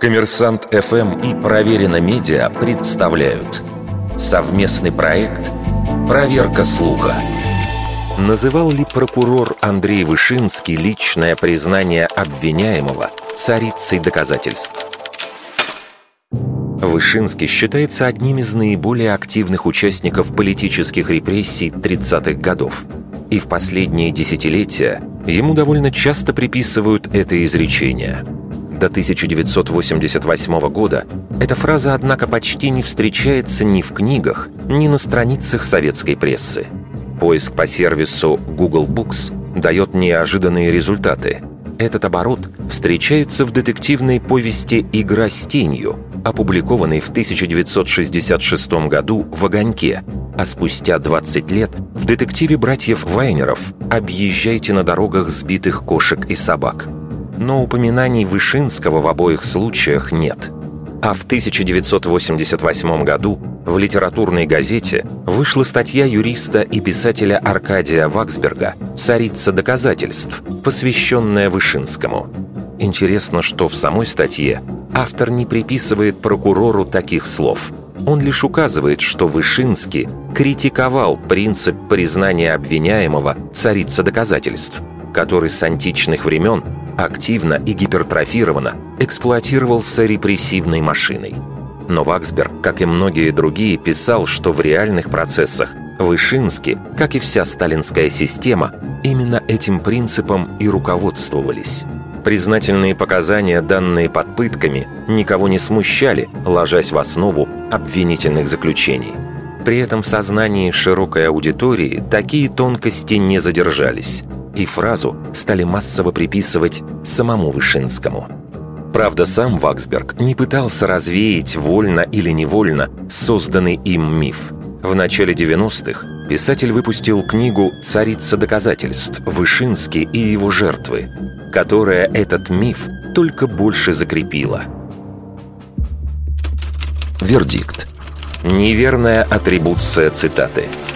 Коммерсант ФМ и Проверено Медиа представляют совместный проект «Проверка слуха». Называл ли прокурор Андрей Вышинский личное признание обвиняемого царицей доказательств? Вышинский считается одним из наиболее активных участников политических репрессий 30-х годов. И в последние десятилетия ему довольно часто приписывают это изречение – до 1988 года эта фраза, однако, почти не встречается ни в книгах, ни на страницах советской прессы. Поиск по сервису Google Books дает неожиданные результаты. Этот оборот встречается в детективной повести «Игра с тенью», опубликованной в 1966 году в «Огоньке», а спустя 20 лет в детективе братьев Вайнеров «Объезжайте на дорогах сбитых кошек и собак» но упоминаний Вышинского в обоих случаях нет. А в 1988 году в литературной газете вышла статья юриста и писателя Аркадия Ваксберга «Царица доказательств», посвященная Вышинскому. Интересно, что в самой статье автор не приписывает прокурору таких слов. Он лишь указывает, что Вышинский критиковал принцип признания обвиняемого «царица доказательств», который с античных времен активно и гипертрофированно эксплуатировался репрессивной машиной. Но Ваксберг, как и многие другие, писал, что в реальных процессах Вышински, как и вся сталинская система, именно этим принципом и руководствовались. Признательные показания, данные под пытками, никого не смущали, ложась в основу обвинительных заключений. При этом в сознании широкой аудитории такие тонкости не задержались – и фразу стали массово приписывать самому Вышинскому. Правда, сам Ваксберг не пытался развеять вольно или невольно созданный им миф. В начале 90-х писатель выпустил книгу «Царица доказательств. Вышинский и его жертвы», которая этот миф только больше закрепила. Вердикт. Неверная атрибуция цитаты –